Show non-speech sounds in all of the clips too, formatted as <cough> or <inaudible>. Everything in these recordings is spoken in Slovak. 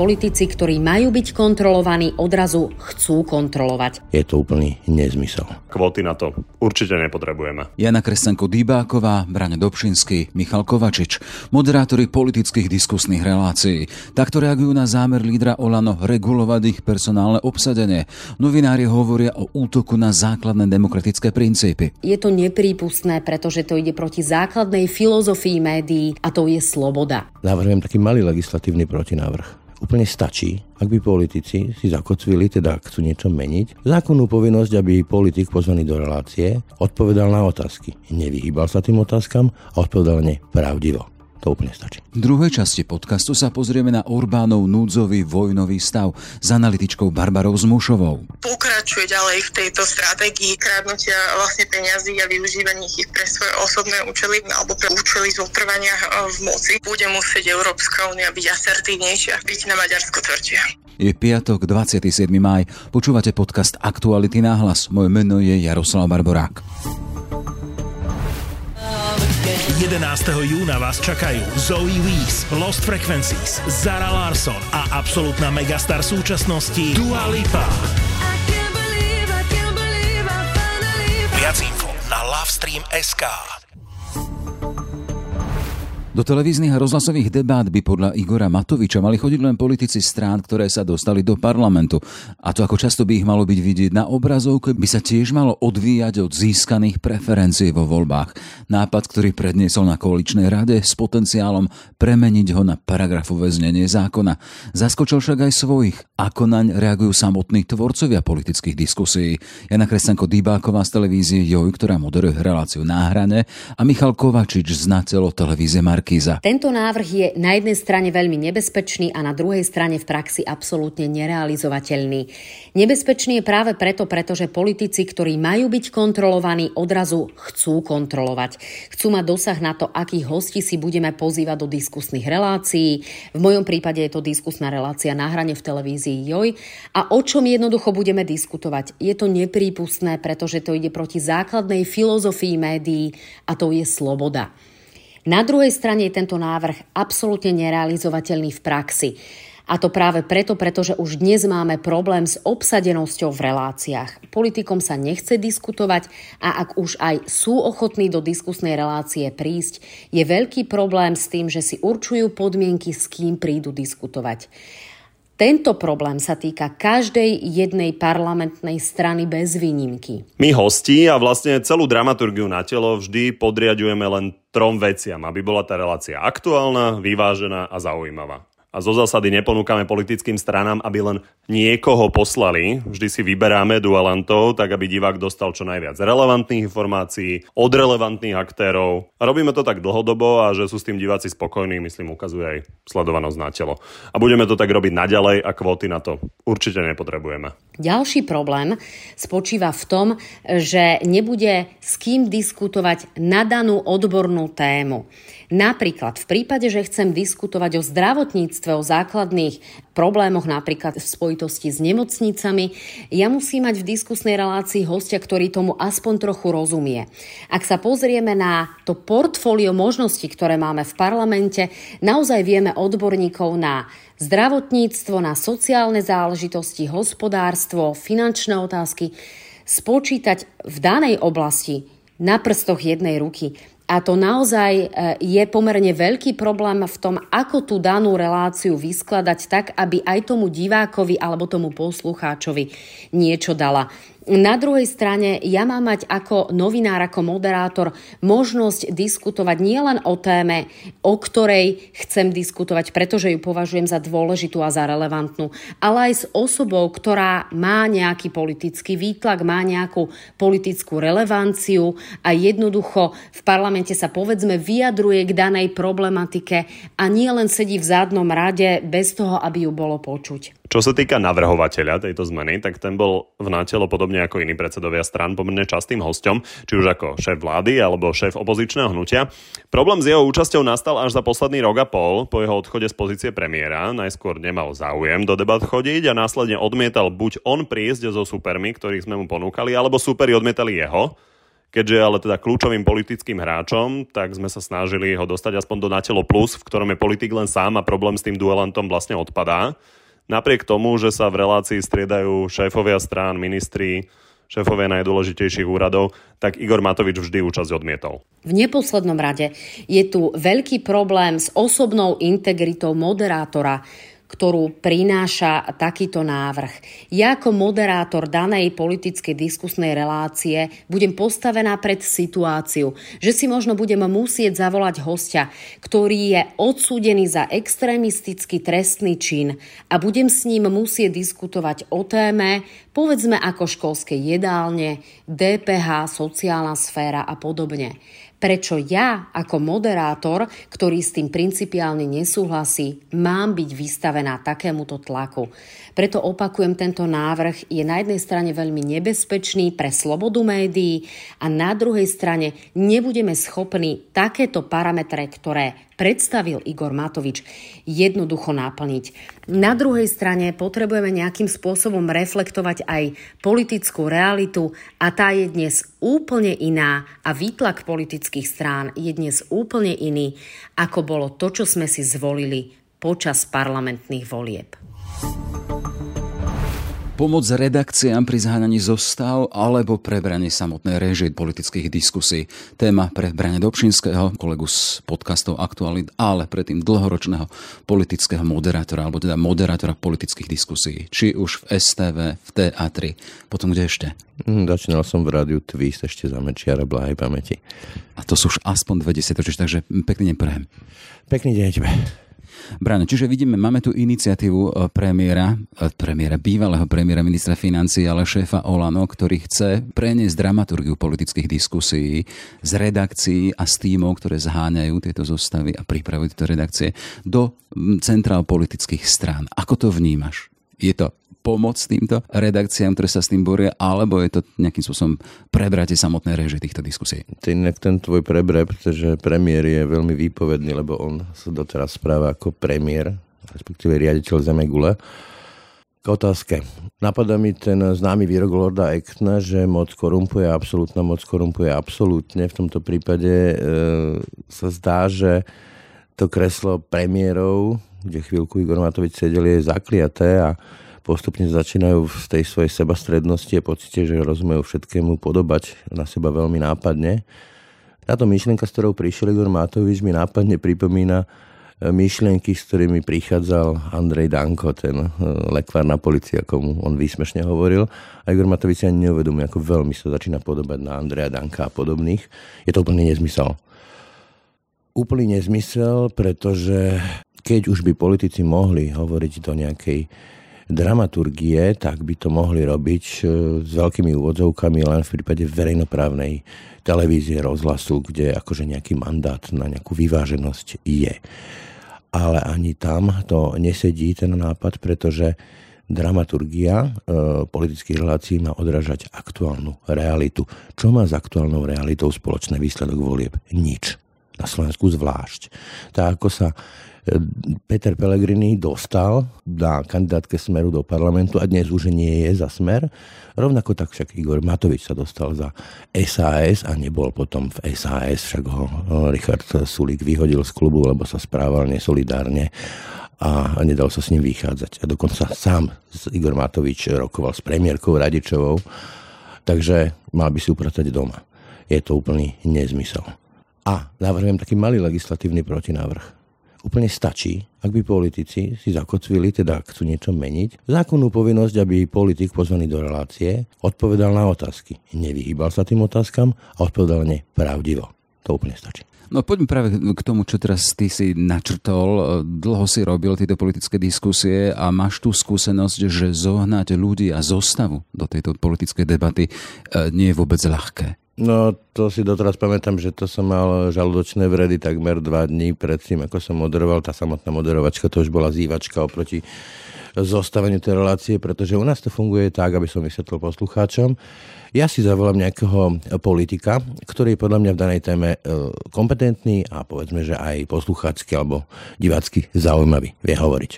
Politici, ktorí majú byť kontrolovaní, odrazu chcú kontrolovať. Je to úplný nezmysel. Kvóty na to určite nepotrebujeme. Jana Kresťanko Dýbáková, Braňo Dobšinský, Michal Kovačič, moderátori politických diskusných relácií. Takto reagujú na zámer lídra Olano regulovať ich personálne obsadenie. Novinári hovoria o útoku na základné demokratické princípy. Je to neprípustné, pretože to ide proti základnej filozofii médií a to je sloboda. Navrhujem taký malý legislatívny protinávrh úplne stačí, ak by politici si zakotvili, teda chcú niečo meniť, zákonnú povinnosť, aby politik pozvaný do relácie odpovedal na otázky. Nevyhýbal sa tým otázkam a odpovedal nepravdivo. To úplne stačí. V druhej časti podcastu sa pozrieme na Orbánov núdzový vojnový stav s analytičkou Barbarou Zmušovou. Pokračuje ďalej v tejto stratégii krádnutia vlastne peňazí a využívania ich pre svoje osobné účely alebo pre účely zotrvania v moci. Bude musieť Európska únia byť asertívnejšia, byť na Maďarsko tvrdšia. Je piatok, 27. maj. Počúvate podcast Aktuality náhlas. Moje meno je Jaroslav Barborák. 11. júna vás čakajú Zoe Wees, Lost Frequencies, Zara Larson a absolútna megastar súčasnosti Dua Lipa. Viac info na Lovestream.sk Do televíznych a rozhlasových debát by podľa Igora Matoviča mali chodiť len politici strán, ktoré sa dostali do parlamentu. A to ako často by ich malo byť vidieť na obrazovke, by sa tiež malo odvíjať od získaných preferencií vo voľbách. Nápad, ktorý predniesol na koaličnej rade s potenciálom premeniť ho na paragrafové znenie zákona. Zaskočil však aj svojich. Ako naň reagujú samotní tvorcovia politických diskusí. Jana Kresťanko Dýbáková z televízie Joj, ktorá moderuje reláciu Náhrane a Michal Kovačič z Nacelo televízie Mar Markíza. Tento návrh je na jednej strane veľmi nebezpečný a na druhej strane v praxi absolútne nerealizovateľný. Nebezpečný je práve preto, pretože politici, ktorí majú byť kontrolovaní, odrazu chcú kontrolovať. Chcú mať dosah na to, akých hostí si budeme pozývať do diskusných relácií. V mojom prípade je to diskusná relácia na hrane v televízii Joj. A o čom jednoducho budeme diskutovať? Je to neprípustné, pretože to ide proti základnej filozofii médií a to je sloboda. Na druhej strane je tento návrh absolútne nerealizovateľný v praxi. A to práve preto, pretože už dnes máme problém s obsadenosťou v reláciách. Politikom sa nechce diskutovať a ak už aj sú ochotní do diskusnej relácie prísť, je veľký problém s tým, že si určujú podmienky, s kým prídu diskutovať. Tento problém sa týka každej jednej parlamentnej strany bez výnimky. My hosti a vlastne celú dramaturgiu na telo vždy podriadujeme len trom veciam, aby bola tá relácia aktuálna, vyvážená a zaujímavá a zo zásady neponúkame politickým stranám, aby len niekoho poslali. Vždy si vyberáme dualantov, tak aby divák dostal čo najviac relevantných informácií od relevantných aktérov. A robíme to tak dlhodobo a že sú s tým diváci spokojní, myslím, ukazuje aj sledovanosť na telo. A budeme to tak robiť naďalej a kvóty na to určite nepotrebujeme. Ďalší problém spočíva v tom, že nebude s kým diskutovať na danú odbornú tému. Napríklad v prípade, že chcem diskutovať o zdravotníctve, o základných problémoch, napríklad v spojitosti s nemocnicami, ja musím mať v diskusnej relácii hostia, ktorý tomu aspoň trochu rozumie. Ak sa pozrieme na to portfólio možností, ktoré máme v parlamente, naozaj vieme odborníkov na zdravotníctvo, na sociálne záležitosti, hospodárstvo, finančné otázky spočítať v danej oblasti na prstoch jednej ruky. A to naozaj e, je pomerne veľký problém v tom, ako tú danú reláciu vyskladať tak, aby aj tomu divákovi alebo tomu poslucháčovi niečo dala. Na druhej strane ja mám mať ako novinár, ako moderátor možnosť diskutovať nielen o téme, o ktorej chcem diskutovať, pretože ju považujem za dôležitú a za relevantnú, ale aj s osobou, ktorá má nejaký politický výtlak, má nejakú politickú relevanciu a jednoducho v parlamente sa povedzme vyjadruje k danej problematike a nie len sedí v zadnom rade bez toho, aby ju bolo počuť. Čo sa týka navrhovateľa tejto zmeny, tak ten bol v nátelo podobne ako iní predsedovia strán pomerne častým hostom, či už ako šéf vlády alebo šéf opozičného hnutia. Problém s jeho účasťou nastal až za posledný rok a pol po jeho odchode z pozície premiéra. Najskôr nemal záujem do debat chodiť a následne odmietal buď on prísť so supermi, ktorých sme mu ponúkali, alebo superi odmietali jeho. Keďže ale teda kľúčovým politickým hráčom, tak sme sa snažili ho dostať aspoň do Natelo Plus, v ktorom je politik len sám a problém s tým duelantom vlastne odpadá. Napriek tomu, že sa v relácii striedajú šéfovia strán, ministri, šéfovia najdôležitejších úradov, tak Igor Matovič vždy účasť odmietol. V neposlednom rade je tu veľký problém s osobnou integritou moderátora, ktorú prináša takýto návrh. Ja ako moderátor danej politickej diskusnej relácie budem postavená pred situáciu, že si možno budem musieť zavolať hostia, ktorý je odsúdený za extrémistický trestný čin a budem s ním musieť diskutovať o téme, povedzme ako školské jedálne, DPH, sociálna sféra a podobne prečo ja ako moderátor, ktorý s tým principiálne nesúhlasí, mám byť vystavená takémuto tlaku. Preto opakujem, tento návrh je na jednej strane veľmi nebezpečný pre slobodu médií a na druhej strane nebudeme schopní takéto parametre, ktoré predstavil Igor Matovič, jednoducho naplniť. Na druhej strane potrebujeme nejakým spôsobom reflektovať aj politickú realitu a tá je dnes úplne iná a výtlak politických strán je dnes úplne iný, ako bolo to, čo sme si zvolili počas parlamentných volieb pomoc redakciám pri zháňaní zostav alebo prebranie samotnej režie politických diskusí. Téma pre Brane Dobšinského, kolegu z podcastov Aktualit, ale predtým dlhoročného politického moderátora, alebo teda moderátora politických diskusí. Či už v STV, v teatri, potom kde ešte? Hm, začínal som v rádiu Twist ešte za Mečiara Blahej pamäti. A to sú už aspoň 20 ročíš, takže pekný deň prehem. Pekný deň tebe. Bráne, čiže vidíme, máme tu iniciatívu e, premiéra, e, premiéra, bývalého premiéra ministra financí, ale šéfa Olano, ktorý chce preniesť dramaturgiu politických diskusí z redakcií a z tímov, ktoré zháňajú tieto zostavy a pripravujú tieto redakcie do centrál politických strán. Ako to vnímaš? Je to pomoc týmto redakciám, ktoré sa s tým boria, alebo je to nejakým spôsobom prebrate samotnej reže týchto diskusí? Ten, ten tvoj prebre, pretože premiér je veľmi výpovedný, lebo on sa doteraz správa ako premiér, respektíve riaditeľ Zemegule. K otázke. Napadá mi ten známy výrok Lorda Eckna, že moc korumpuje, absolútna moc korumpuje absolútne. V tomto prípade e, sa zdá, že to kreslo premiérov, kde chvíľku Igor Matovič sedel, je zakliaté a postupne začínajú v tej svojej sebastrednosti a pocite, že rozumejú všetkému podobať na seba veľmi nápadne. Táto myšlienka, s ktorou prišiel Igor Matovič, mi nápadne pripomína e, myšlienky, s ktorými prichádzal Andrej Danko, ten e, lekvár na policii, ako on výsmešne hovoril. A Igor Matovič si ani neuvedomuje, ako veľmi sa začína podobať na Andreja Danka a podobných. Je to úplný nezmysel. Úplný nezmysel, pretože keď už by politici mohli hovoriť do nejakej dramaturgie, tak by to mohli robiť e, s veľkými úvodzovkami len v prípade verejnoprávnej televízie, rozhlasu, kde akože nejaký mandát na nejakú vyváženosť je. Ale ani tam to nesedí ten nápad, pretože dramaturgia e, politických relácií má odrážať aktuálnu realitu. Čo má s aktuálnou realitou spoločné výsledok volieb? Nič. Na Slovensku zvlášť. Tak ako sa Peter Pellegrini dostal na kandidátke Smeru do parlamentu a dnes už nie je za Smer. Rovnako tak však Igor Matovič sa dostal za SAS a nebol potom v SAS, však ho Richard Sulík vyhodil z klubu, lebo sa správal nesolidárne a nedal sa s ním vychádzať. A dokonca sám Igor Matovič rokoval s premiérkou Radičovou, takže mal by si upratať doma. Je to úplný nezmysel. A navrhujem taký malý legislatívny protinávrh úplne stačí, ak by politici si zakotvili, teda chcú niečo meniť, zákonnú povinnosť, aby politik pozvaný do relácie odpovedal na otázky. Nevyhýbal sa tým otázkam a odpovedal nepravdivo. To úplne stačí. No poďme práve k tomu, čo teraz ty si načrtol. Dlho si robil tieto politické diskusie a máš tú skúsenosť, že zohnať ľudí a zostavu do tejto politickej debaty e, nie je vôbec ľahké. No, to si doteraz pamätám, že to som mal žalúdočné vredy takmer dva dní predtým, ako som moderoval. Tá samotná moderovačka to už bola zývačka oproti zostaveniu tej relácie, pretože u nás to funguje tak, aby som vysvetlil poslucháčom. Ja si zavolám nejakého politika, ktorý je podľa mňa v danej téme e, kompetentný a povedzme, že aj posluchácky alebo divácky zaujímavý, vie hovoriť.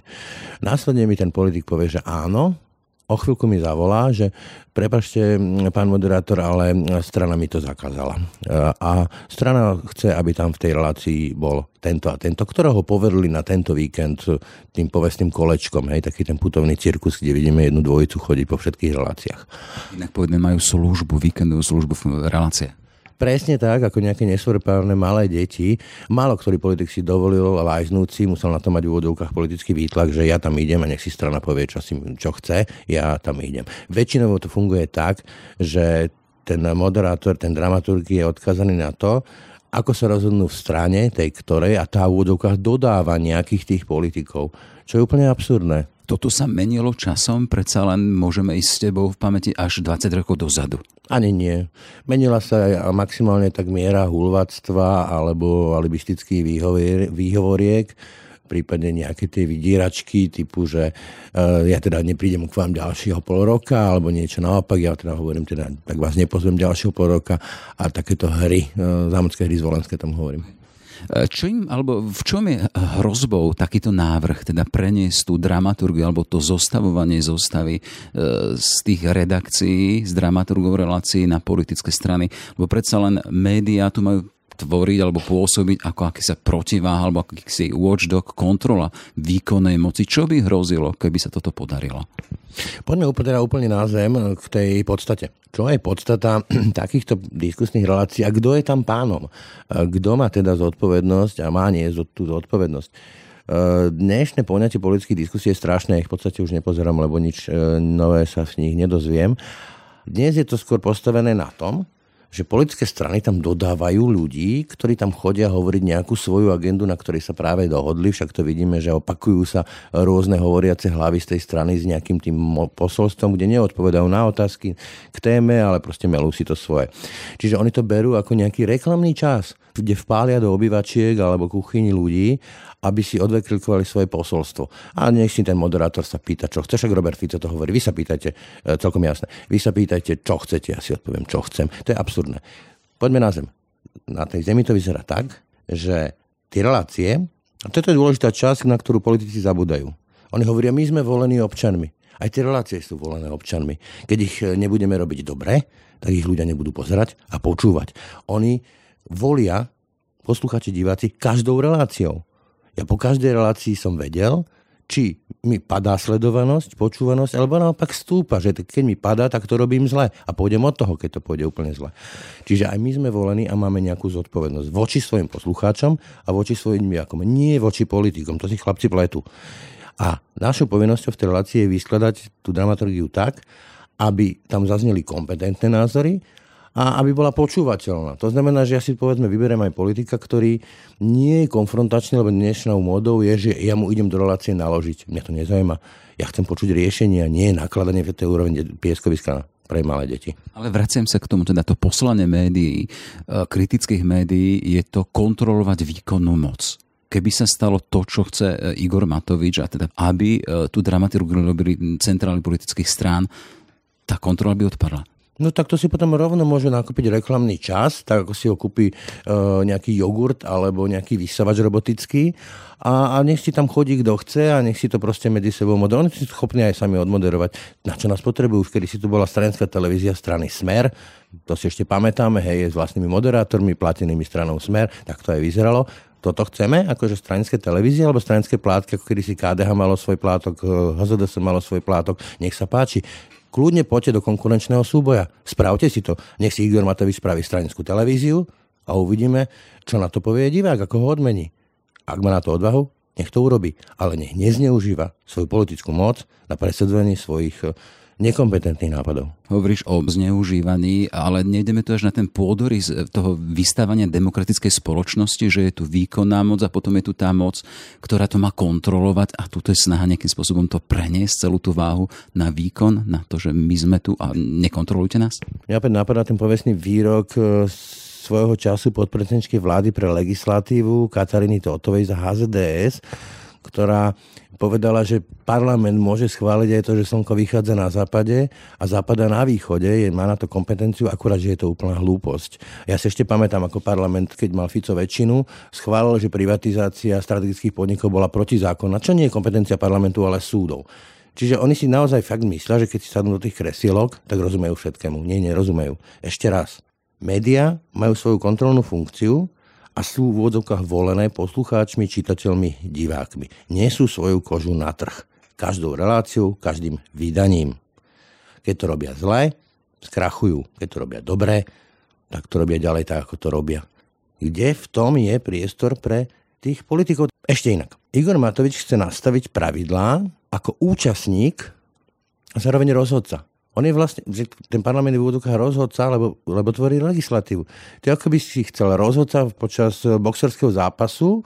Následne mi ten politik povie, že áno, o chvíľku mi zavolá, že prepašte, pán moderátor, ale strana mi to zakázala. A strana chce, aby tam v tej relácii bol tento a tento, ktorého povedli na tento víkend tým povestným kolečkom, hej, taký ten putovný cirkus, kde vidíme jednu dvojicu chodiť po všetkých reláciách. Inak povedme, majú službu, víkendovú službu v relácie presne tak, ako nejaké nesvorpárne malé deti. Málo ktorý politik si dovolil lajznúť si, musel na to mať v úvodovkách politický výtlak, že ja tam idem a nech si strana povie, čo, si, čo chce, ja tam idem. Väčšinou to funguje tak, že ten moderátor, ten dramaturg je odkazaný na to, ako sa rozhodnú v strane tej ktorej a tá v dodáva nejakých tých politikov, čo je úplne absurdné. Toto sa menilo časom, predsa len môžeme ísť s tebou v pamäti až 20 rokov dozadu. Ani nie. Menila sa maximálne tak miera hulvactva alebo alibistických výhovoriek, prípadne nejaké tie vydieračky typu, že uh, ja teda neprídem k vám ďalšieho pol roka alebo niečo naopak, ja teda hovorím teda, tak vás nepozvem ďalšieho pol roka a takéto hry, uh, zámocké hry z Volenské tam hovorím. Čo im, alebo v čom je hrozbou takýto návrh, teda preniesť tú dramaturgiu alebo to zostavovanie zostavy e, z tých redakcií, z dramaturgov relácií na politické strany? Lebo predsa len médiá tu majú tvoriť alebo pôsobiť ako aký sa protiváha alebo akýsi watchdog, kontrola výkonnej moci. Čo by hrozilo, keby sa toto podarilo? Poďme teda úplne na zem k tej podstate. Čo je podstata <clears throat> takýchto diskusných relácií a kto je tam pánom? Kto má teda zodpovednosť a má nie tú zodpovednosť? Dnešné poňatie politických diskusí je strašné, ich v podstate už nepozerám, lebo nič e, nové sa v nich nedozviem. Dnes je to skôr postavené na tom, že politické strany tam dodávajú ľudí, ktorí tam chodia hovoriť nejakú svoju agendu, na ktorej sa práve dohodli. Však to vidíme, že opakujú sa rôzne hovoriace hlavy z tej strany s nejakým tým posolstvom, kde neodpovedajú na otázky k téme, ale proste melú si to svoje. Čiže oni to berú ako nejaký reklamný čas, kde vpália do obyvačiek alebo kuchyni ľudí aby si odveklikovali svoje posolstvo. A nech si ten moderátor sa pýta, čo chce. Však Robert Fico to hovorí. Vy sa pýtajte, e, celkom jasné, vy sa pýtajte, čo chcete, ja si odpoviem, čo chcem. To je absurdné. Poďme na zem. Na tej zemi to vyzerá tak, že tie relácie, a toto je dôležitá časť, na ktorú politici zabudajú. Oni hovoria, my sme volení občanmi. Aj tie relácie sú volené občanmi. Keď ich e, nebudeme robiť dobre, tak ich ľudia nebudú pozerať a počúvať. Oni volia posluchači, diváci každou reláciou. Ja po každej relácii som vedel, či mi padá sledovanosť, počúvanosť, alebo naopak stúpa, že keď mi padá, tak to robím zle a pôjdem od toho, keď to pôjde úplne zle. Čiže aj my sme volení a máme nejakú zodpovednosť voči svojim poslucháčom a voči svojim diakom. Nie voči politikom, to si chlapci pletu. A našou povinnosťou v tej relácii je vyskladať tú dramaturgiu tak, aby tam zazneli kompetentné názory a aby bola počúvateľná. To znamená, že ja si povedzme vyberiem aj politika, ktorý nie je konfrontačný, lebo dnešnou módou je, že ja mu idem do relácie naložiť. Mňa to nezaujíma. Ja chcem počuť riešenie a nie nakladanie v tej úrovni pieskoviska pre malé deti. Ale vraciam sa k tomu, teda to poslanie médií, e, kritických médií, je to kontrolovať výkonnú moc keby sa stalo to, čo chce e, Igor Matovič, a teda aby e, tú dramaturgiu robili centrály politických strán, tá kontrola by odpadla. No tak to si potom rovno môže nakúpiť reklamný čas, tak ako si ho kúpi e, nejaký jogurt alebo nejaký vysavač robotický. A, a nech si tam chodí kto chce a nech si to proste medzi sebou moderujú. Oni si schopní aj sami odmoderovať. Na čo nás potrebujú? Kedy si tu bola stranická televízia strany Smer, to si ešte pamätáme, hej, s vlastnými moderátormi, platenými stranou Smer, tak to aj vyzeralo. Toto chceme, akože stranické televízie alebo stranické plátky, ako kedy si KDH malo svoj plátok, HZDS malo svoj plátok, nech sa páči kľudne poďte do konkurenčného súboja. Spravte si to. Nech si Igor Matovič spraví stranickú televíziu a uvidíme, čo na to povie divák, ako ho odmení. Ak má na to odvahu, nech to urobí, ale nech nezneužíva svoju politickú moc na presedzovanie svojich nekompetentných nápadov. Hovoríš o zneužívaní, ale nejdeme tu až na ten pôdorys toho vystávania demokratickej spoločnosti, že je tu výkonná moc a potom je tu tá moc, ktorá to má kontrolovať a tu je snaha nejakým spôsobom to preniesť celú tú váhu na výkon, na to, že my sme tu a nekontrolujte nás? Ja opäť napadá ten povestný výrok e, svojho času podpredsedničky vlády pre legislatívu Kataríny Totovej za HZDS, ktorá povedala, že parlament môže schváliť aj to, že slnko vychádza na západe a západa na východe, je, má na to kompetenciu, akurát, že je to úplná hlúposť. Ja si ešte pamätám, ako parlament, keď mal Fico väčšinu, schválil, že privatizácia strategických podnikov bola protizákonná, čo nie je kompetencia parlamentu, ale súdov. Čiže oni si naozaj fakt myslia, že keď si sadnú do tých kresielok, tak rozumejú všetkému. Nie, nerozumejú. Ešte raz. Média majú svoju kontrolnú funkciu a sú v úvodzovkách volené poslucháčmi, čitateľmi, divákmi. Nie sú svoju kožu na trh. Každou reláciou, každým vydaním. Keď to robia zle, skrachujú. Keď to robia dobre, tak to robia ďalej tak, ako to robia. Kde v tom je priestor pre tých politikov? Ešte inak. Igor Matovič chce nastaviť pravidlá ako účastník a zároveň rozhodca. On je vlastne, že ten parlament je v úvodokách rozhodca, lebo, lebo tvorí legislatívu. Je ako by si chcel rozhodca počas boxerského zápasu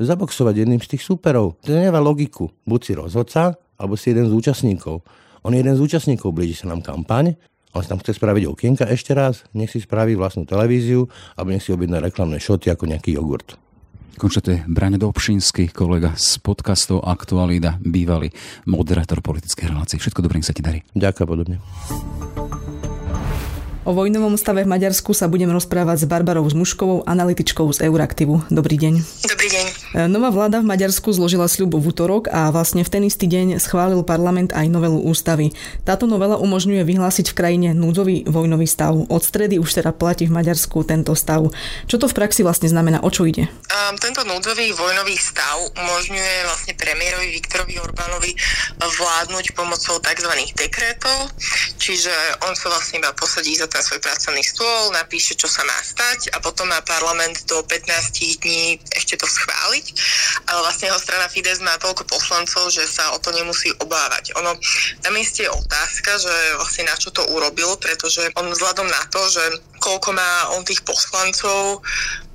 zaboxovať jedným z tých superov. To nemá logiku. Buď si rozhodca, alebo si jeden z účastníkov. On je jeden z účastníkov, blíži sa nám kampaň, on tam chce spraviť okienka ešte raz, nech si spraví vlastnú televíziu, alebo nech si objedná reklamné šoty ako nejaký jogurt. Končate Brane Dobšinský, kolega z podcastov Aktualita, bývalý moderátor politickej relácie. Všetko dobré, sa ti darí. Ďakujem podobne. O vojnovom stave v Maďarsku sa budem rozprávať s Barbarou Zmuškovou, analytičkou z Euraktivu. Dobrý deň. Dobrý deň. E, nová vláda v Maďarsku zložila sľub v útorok a vlastne v ten istý deň schválil parlament aj novelu ústavy. Táto novela umožňuje vyhlásiť v krajine núdzový vojnový stav. Od stredy už teda platí v Maďarsku tento stav. Čo to v praxi vlastne znamená? O čo ide? Um, tento núdzový vojnový stav umožňuje vlastne premiérovi Viktorovi Orbánovi vládnuť pomocou tzv. dekrétov, čiže on sa vlastne iba posadí za na svoj pracovný stôl, napíše, čo sa má stať a potom má parlament do 15 dní ešte to schváliť. Ale vlastne jeho strana Fides má toľko poslancov, že sa o to nemusí obávať. Ono, na mieste je otázka, že vlastne na čo to urobil, pretože on vzhľadom na to, že koľko má on tých poslancov,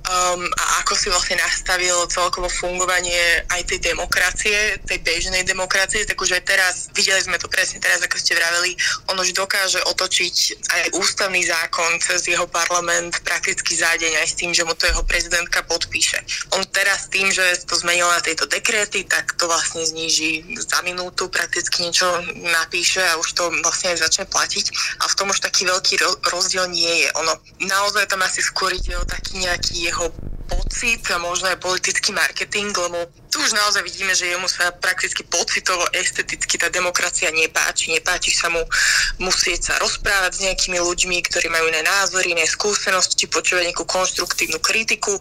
um, a ako si vlastne nastavil celkovo fungovanie aj tej demokracie, tej bežnej demokracie, tak už aj teraz, videli sme to presne teraz, ako ste vraveli, on už dokáže otočiť aj ústavný zákon cez jeho parlament prakticky za deň aj s tým, že mu to jeho prezidentka podpíše. On teraz tým, že to zmenil na tejto dekréty, tak to vlastne zníži za minútu, prakticky niečo napíše a už to vlastne začne platiť. A v tom už taký veľký rozdiel nie je. Ono naozaj tam asi skôr ide o taký nejaký jeho pocit a možno aj politický marketing, lebo tu už naozaj vidíme, že jemu sa prakticky pocitovo, esteticky tá demokracia nepáči. Nepáči sa mu musieť sa rozprávať s nejakými ľuďmi, ktorí majú iné názory, iné skúsenosti, počúvať nejakú konštruktívnu kritiku.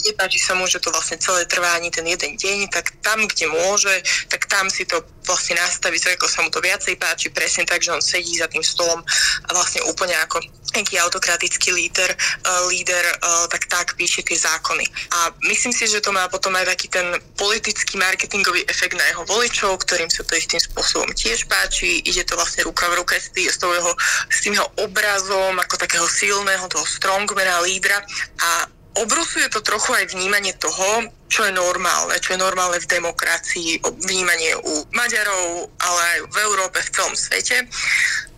Nepáči sa mu, že to vlastne celé trvá ani ten jeden deň, tak tam, kde môže, tak tam si to vlastne nastaví, tak ako sa mu to viacej páči, presne tak, že on sedí za tým stolom a vlastne úplne ako nejaký autokratický líder, uh, líder uh, tak tak píše tie zákony. A myslím si, že to má potom aj taký ten politický marketingový efekt na jeho voličov, ktorým sa to istým spôsobom tiež páči. Ide to vlastne ruka v ruke s, tý, s, jeho, s tým jeho obrazom ako takého silného, toho strongmana, lídra a obrusuje to trochu aj vnímanie toho, čo je normálne, čo je normálne v demokracii, vnímanie u Maďarov, ale aj v Európe, v celom svete.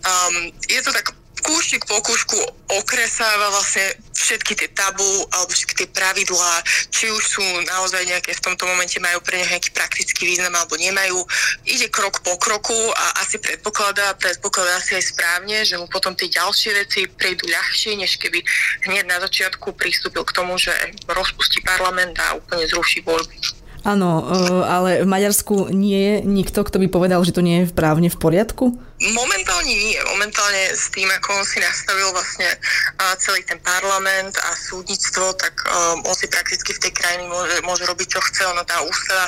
Um, je to tak kúšik po kúšku okresáva vlastne všetky tie tabu alebo všetky tie pravidlá, či už sú naozaj nejaké v tomto momente majú pre ne nejaký praktický význam alebo nemajú. Ide krok po kroku a asi predpokladá, predpokladá si aj správne, že mu potom tie ďalšie veci prejdú ľahšie, než keby hneď na začiatku pristúpil k tomu, že rozpustí parlament a úplne zruší voľby. Áno, e, ale v Maďarsku nie je nikto, kto by povedal, že to nie je právne v poriadku? Momentálne nie. Momentálne s tým, ako on si nastavil vlastne celý ten parlament a súdnictvo, tak um, on si prakticky v tej krajine môže, môže robiť, čo chce. Ono tá ústava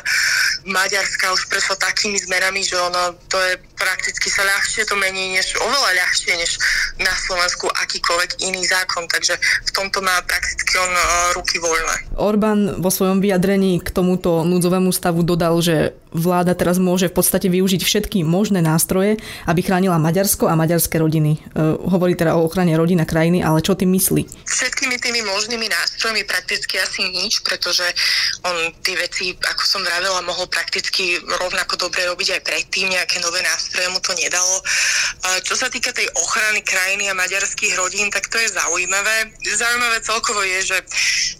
Maďarska už prešla takými zmenami, že ono to je prakticky sa ľahšie to mení, než oveľa ľahšie, než na Slovensku akýkoľvek iný zákon. Takže v tomto má prakticky on uh, ruky voľné. Orbán vo svojom vyjadrení k tomuto núdzovému stavu dodal, že vláda teraz môže v podstate využiť všetky možné nástroje, aby chránila Maďarsko a maďarské rodiny. E, hovorí teda o ochrane rodina krajiny, ale čo tým myslí? Všetkými tými možnými nástrojmi prakticky asi nič, pretože on tie veci, ako som vravela, mohol prakticky rovnako dobre robiť aj predtým, nejaké nové nástroje mu to nedalo. Čo sa týka tej ochrany krajiny a maďarských rodín, tak to je zaujímavé. Zaujímavé celkovo je, že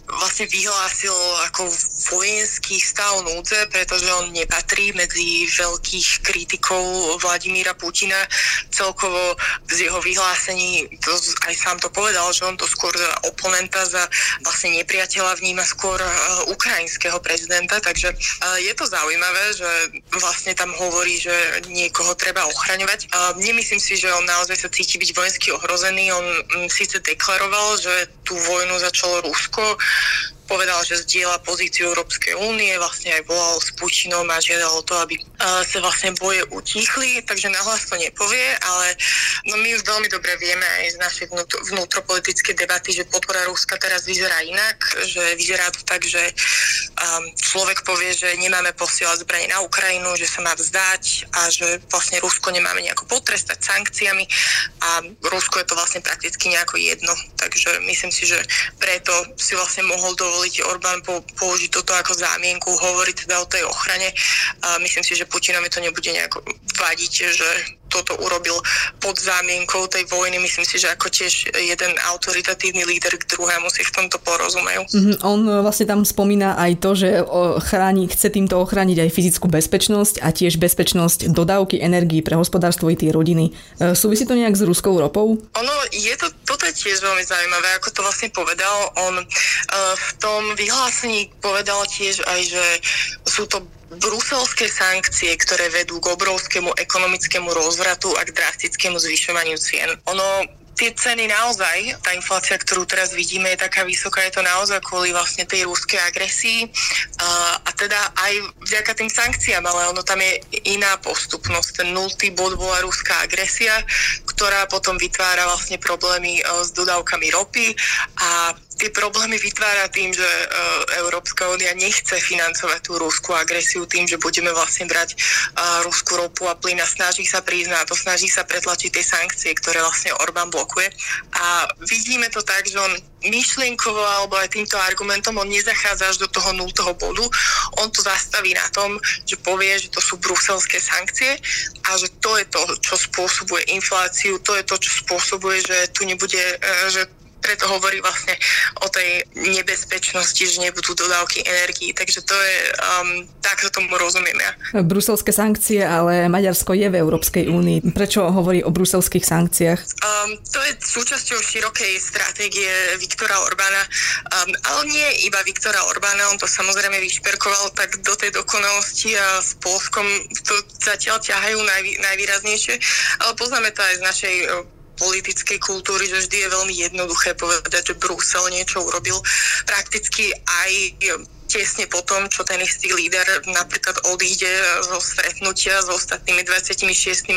vlastne vyhlásil ako vojenský stav núdze, pretože on nepatrí medzi veľkých kritikov Vladimíra Putina. Celkovo z jeho vyhlásení, to aj sám to povedal, že on to skôr za oponenta, za vlastne nepriateľa vníma skôr uh, ukrajinského prezidenta, takže uh, je to zaujímavé, že vlastne tam hovorí, že niekoho treba ochraňovať. Nemyslím si, že on naozaj sa cíti byť vojensky ohrozený. On síce deklaroval, že tú vojnu začalo Rusko, povedal, že zdieľa pozíciu Európskej únie, vlastne aj volal s Putinom a žiadal to, aby sa vlastne boje utichli, takže nahlas to nepovie, ale no my už veľmi dobre vieme aj z našej vnútro, vnútropolitickej debaty, že podpora Ruska teraz vyzerá inak, že vyzerá to tak, že um, človek povie, že nemáme posielať zbranie na Ukrajinu, že sa má vzdať a že vlastne Rusko nemáme nejako potrestať sankciami a Rusko je to vlastne prakticky nejako jedno. Takže myslím si, že preto si vlastne mohol do dovoliť Orbán po, použiť toto ako zámienku, hovoriť teda o tej ochrane. A myslím si, že Putinovi to nebude nejako vadiť, že toto urobil pod zámienkou tej vojny. Myslím si, že ako tiež jeden autoritatívny líder k druhému si v tomto porozumejú. Mm-hmm. On e, vlastne tam spomína aj to, že chráni, chce týmto ochrániť aj fyzickú bezpečnosť a tiež bezpečnosť dodávky energii pre hospodárstvo i tie rodiny. E, súvisí to nejak s ruskou ropou? Ono je to, toto je tiež veľmi zaujímavé, ako to vlastne povedal. On v tom vyhlásení povedal tiež aj, že sú to bruselské sankcie, ktoré vedú k obrovskému ekonomickému rozvratu a k drastickému zvyšovaniu cien. Ono tie ceny naozaj, tá inflácia, ktorú teraz vidíme, je taká vysoká, je to naozaj kvôli vlastne tej ruskej agresii a, a teda aj vďaka tým sankciám, ale ono tam je iná postupnosť. Ten nultý bod bola ruská agresia, ktorá potom vytvára vlastne problémy e, s dodávkami ropy a tie problémy vytvára tým, že uh, Európska únia nechce financovať tú rúskú agresiu tým, že budeme vlastne brať uh, rúskú ropu a plyn a snaží sa na to, snaží sa pretlačiť tie sankcie, ktoré vlastne Orbán blokuje. A vidíme to tak, že on myšlienkovo alebo aj týmto argumentom on nezachádza až do toho nultého bodu. On to zastaví na tom, že povie, že to sú bruselské sankcie a že to je to, čo spôsobuje infláciu, to je to, čo spôsobuje, že tu nebude, uh, že preto hovorí vlastne o tej nebezpečnosti, že nebudú dodávky energií. Takže to je, um, takto tomu rozumiem ja. Bruselské sankcie, ale Maďarsko je v Európskej únii. Prečo hovorí o bruselských sankciách? Um, to je súčasťou širokej stratégie Viktora Orbána, um, ale nie iba Viktora Orbána, on to samozrejme vyšperkoval tak do tej dokonalosti a s Polskom to zatiaľ ťahajú najvý, najvýraznejšie, ale poznáme to aj z našej politickej kultúry, že vždy je veľmi jednoduché povedať, že Brusel niečo urobil. Prakticky aj tesne po tom, čo ten istý líder napríklad odíde zo stretnutia s ostatnými 26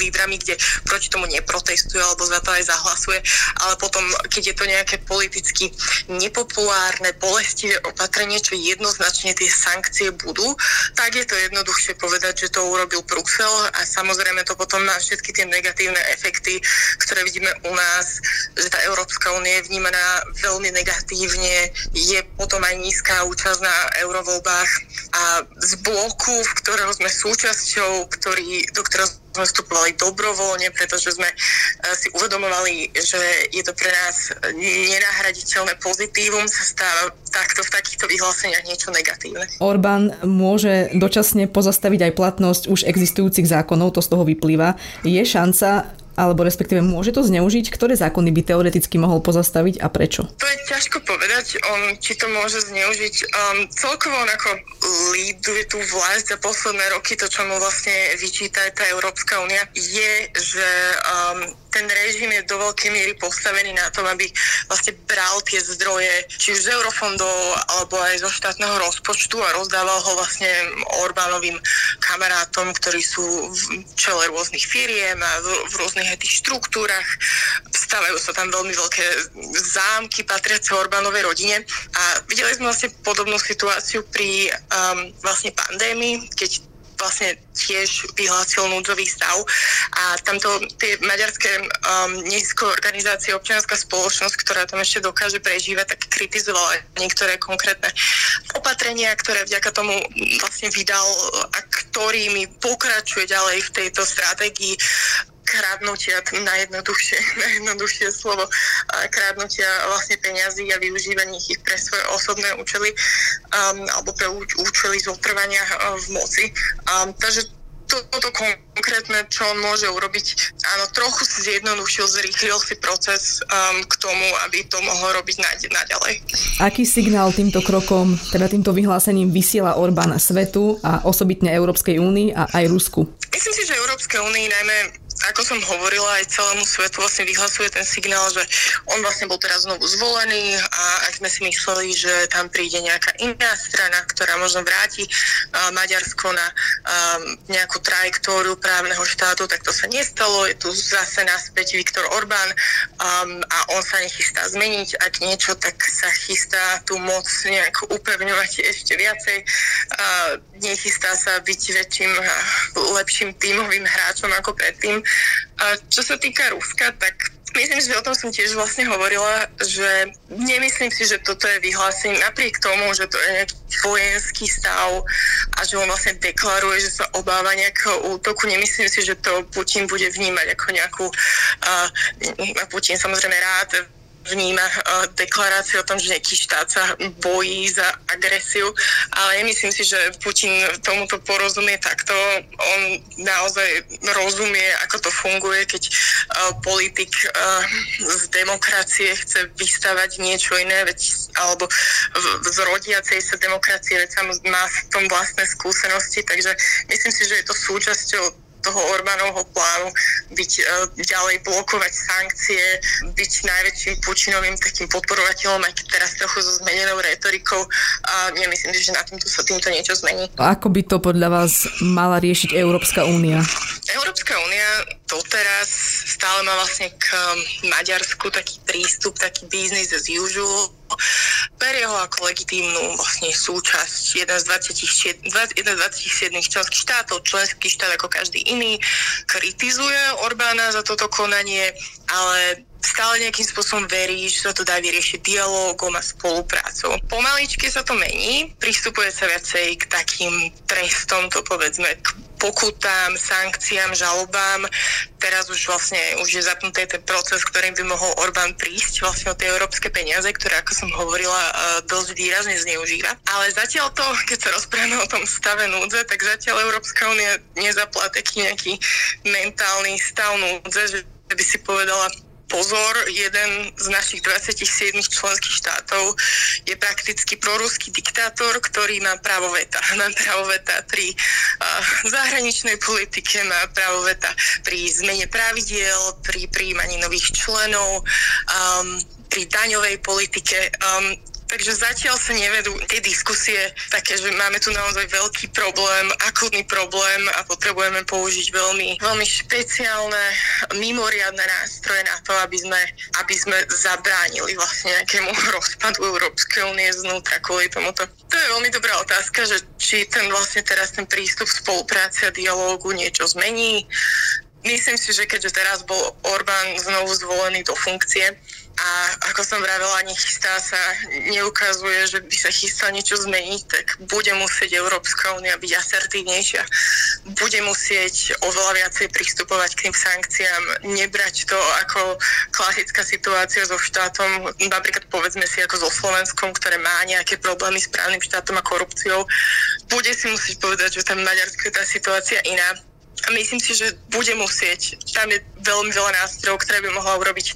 lídrami, kde proti tomu neprotestuje alebo za to aj zahlasuje, ale potom, keď je to nejaké politicky nepopulárne, bolestivé opatrenie, čo jednoznačne tie sankcie budú, tak je to jednoduchšie povedať, že to urobil Brusel a samozrejme to potom má všetky tie negatívne efekty, ktoré vidíme u nás, že tá Európska únia je vnímaná veľmi negatívne, je potom aj nízka účasť účasť na eurovoľbách a z bloku, v ktorého sme súčasťou, ktorý, do ktorého sme vstupovali dobrovoľne, pretože sme eh, si uvedomovali, že je to pre nás nenahraditeľné pozitívum, sa stáva takto v takýchto vyhláseniach niečo negatívne. Orbán môže dočasne pozastaviť aj platnosť už existujúcich zákonov, to z toho vyplýva. Je šanca, alebo respektíve môže to zneužiť? Ktoré zákony by teoreticky mohol pozastaviť a prečo? To je ťažko povedať, on, či to môže zneužiť. Um, celkovo on ako líduje tú vlast za posledné roky, to, čo mu vlastne vyčíta tá Európska únia, je, že um, ten režim je do veľkej miery postavený na tom, aby vlastne bral tie zdroje, či už z eurofondov, alebo aj zo štátneho rozpočtu a rozdával ho vlastne Orbánovým kamarátom, ktorí sú v čele rôznych firiem a v, v rôznych tých štruktúrach. Stavajú sa tam veľmi veľké zámky patriace Orbánovej rodine a videli sme vlastne podobnú situáciu pri um, vlastne pandémii, keď vlastne tiež vyhlásil núdzový stav. A tamto tie maďarské um, neziskové organizácie, občianská spoločnosť, ktorá tam ešte dokáže prežívať, tak kritizovala niektoré konkrétne opatrenia, ktoré vďaka tomu vlastne vydal a ktorými pokračuje ďalej v tejto stratégii kradnutia, najjednoduchšie, <laughs> najjednoduchšie slovo, kradnutia vlastne peňazí a využívanie ich pre svoje osobné účely um, alebo pre účely zotrvania uh, v moci. Um, takže toto konkrétne, čo on môže urobiť, áno, trochu si zjednodušil, zrýchlil si proces um, k tomu, aby to mohol robiť naďalej. Aký signál týmto krokom, teda týmto vyhlásením vysiela Orbán svetu a osobitne Európskej únii a aj Rusku? Myslím si, že Európskej únii najmä ako som hovorila, aj celému svetu vlastne vyhlasuje ten signál, že on vlastne bol teraz znovu zvolený a ak sme si mysleli, že tam príde nejaká iná strana, ktorá možno vráti uh, Maďarsko na um, nejakú trajektóriu právneho štátu, tak to sa nestalo. Je tu zase naspäť Viktor Orbán um, a on sa nechystá zmeniť. Ak niečo, tak sa chystá tú moc nejak upevňovať ešte viacej. Uh, nechystá sa byť väčším, lepším tímovým hráčom ako predtým. Čo sa týka Ruska, tak myslím, že o tom som tiež vlastne hovorila, že nemyslím si, že toto je vyhlásenie napriek tomu, že to je nejaký vojenský stav a že on vlastne deklaruje, že sa obáva nejakého útoku. Nemyslím si, že to Putin bude vnímať ako nejakú, uh, Putin samozrejme rád vníma uh, deklaráciu o tom, že nejaký štát sa bojí za agresiu, ale nemyslím si, že Putin tomuto porozumie takto. On naozaj rozumie, ako to funguje, keď uh, politik uh, z demokracie chce vystavať niečo iné, veď, alebo z rodiacej sa demokracie, veď má v tom vlastné skúsenosti, takže myslím si, že je to súčasťou toho Orbánovho plánu byť uh, ďalej blokovať sankcie, byť najväčším Pučinovým takým podporovateľom, aj teraz trochu so zmenenou retorikou a nemyslím si, že na týmto sa týmto niečo zmení. Ako by to podľa vás mala riešiť Európska únia? Európska únia doteraz stále má vlastne k Maďarsku taký prístup, taký business as usual berie ho ako legitímnu vlastne súčasť jeden z 27, 21 z 27 členských štátov, členský štát ako každý iný, kritizuje Orbána za toto konanie, ale stále nejakým spôsobom verí, že sa to dá vyriešiť dialogom a spoluprácou. Pomaličky sa to mení, pristupuje sa viacej k takým trestom, to povedzme, k pokutám, sankciám, žalobám. Teraz už vlastne už je zapnutý ten proces, ktorým by mohol Orbán prísť vlastne o tie európske peniaze, ktoré, ako som hovorila, e, dosť výrazne zneužíva. Ale zatiaľ to, keď sa rozprávame o tom stave núdze, tak zatiaľ Európska únia nezapla taký nejaký mentálny stav núdze, že by si povedala, pozor, jeden z našich 27 členských štátov je prakticky proruský diktátor, ktorý má právo veta. <laughs> Má právo veta pri uh, zahraničnej politike, má právo veta pri zmene pravidiel, pri príjmaní nových členov, um, pri daňovej politike. Um, Takže zatiaľ sa nevedú tie diskusie také, že máme tu naozaj veľký problém, akutný problém a potrebujeme použiť veľmi, veľmi špeciálne, mimoriadne nástroje na to, aby sme, aby sme zabránili vlastne nejakému <laughs> rozpadu Európskej únie znútra kvôli tomuto. To je veľmi dobrá otázka, že či ten vlastne teraz ten prístup spolupráce a dialógu niečo zmení. Myslím si, že keďže teraz bol Orbán znovu zvolený do funkcie, a ako som vravela, nechystá sa, neukazuje, že by sa chystal niečo zmeniť, tak bude musieť Európska únia byť asertívnejšia, bude musieť oveľa viacej pristupovať k tým sankciám, nebrať to ako klasická situácia so štátom, napríklad povedzme si ako so Slovenskom, ktoré má nejaké problémy s právnym štátom a korupciou. Bude si musieť povedať, že tam Maďarsku tá situácia iná a myslím si, že bude musieť, tam je veľmi veľa nástrojov, ktoré by mohla urobiť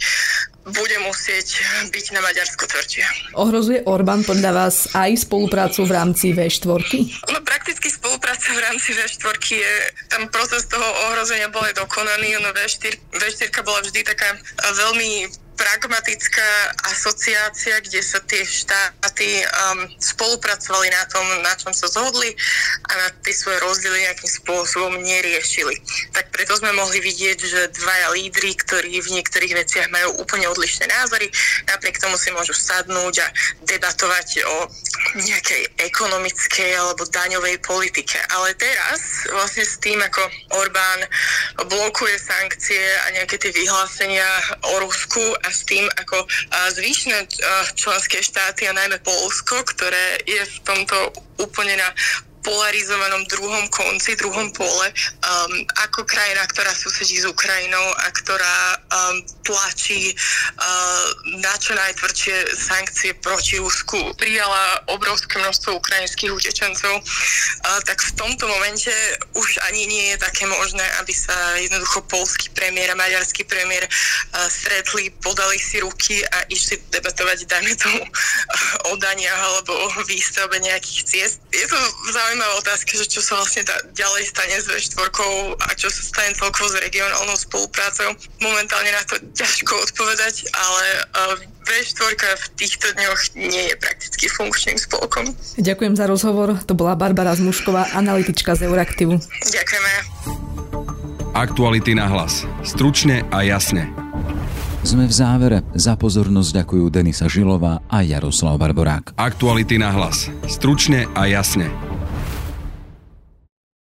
bude musieť byť na Maďarsko tvrdšie. Ohrozuje Orbán podľa vás aj spoluprácu v rámci V4? No prakticky spolupráca v rámci V4 je, tam proces toho ohrozenia bol aj dokonaný, no V4, V4 bola vždy taká veľmi pragmatická asociácia, kde sa tie štáty um, spolupracovali na tom, na čom sa zhodli a na tie svoje rozdiely nejakým spôsobom neriešili. Tak preto sme mohli vidieť, že dvaja lídry, ktorí v niektorých veciach majú úplne odlišné názory, napriek tomu si môžu sadnúť a debatovať o nejakej ekonomickej alebo daňovej politike. Ale teraz vlastne s tým, ako Orbán blokuje sankcie a nejaké tie vyhlásenia o Rusku a s tým, ako zvyšné členské štáty a najmä Polsko, ktoré je v tomto úplne na polarizovanom druhom konci, druhom pole, um, ako krajina, ktorá susedí s Ukrajinou a ktorá um, tlačí uh, na čo najtvrdšie sankcie proti Rusku, prijala obrovské množstvo ukrajinských utečencov, uh, tak v tomto momente už ani nie je také možné, aby sa jednoducho polský premiér a maďarský premiér uh, stretli, podali si ruky a išli debatovať, dajme tomu, <laughs> o daniach alebo o výstavbe nejakých ciest. Je to zaujímavá otázka, že čo sa vlastne tá, ďalej stane s V4 a čo sa stane celkovo s regionálnou spoluprácou. Momentálne na to ťažko odpovedať, ale uh, V4 v týchto dňoch nie je prakticky funkčným spolkom. Ďakujem za rozhovor. To bola Barbara Zmušková, analytička z Euraktivu. Ďakujeme. Aktuality na hlas. Stručne a jasne. Sme v závere. Za pozornosť ďakujú Denisa Žilová a Jaroslav Barborák. Aktuality na hlas. Stručne a jasne.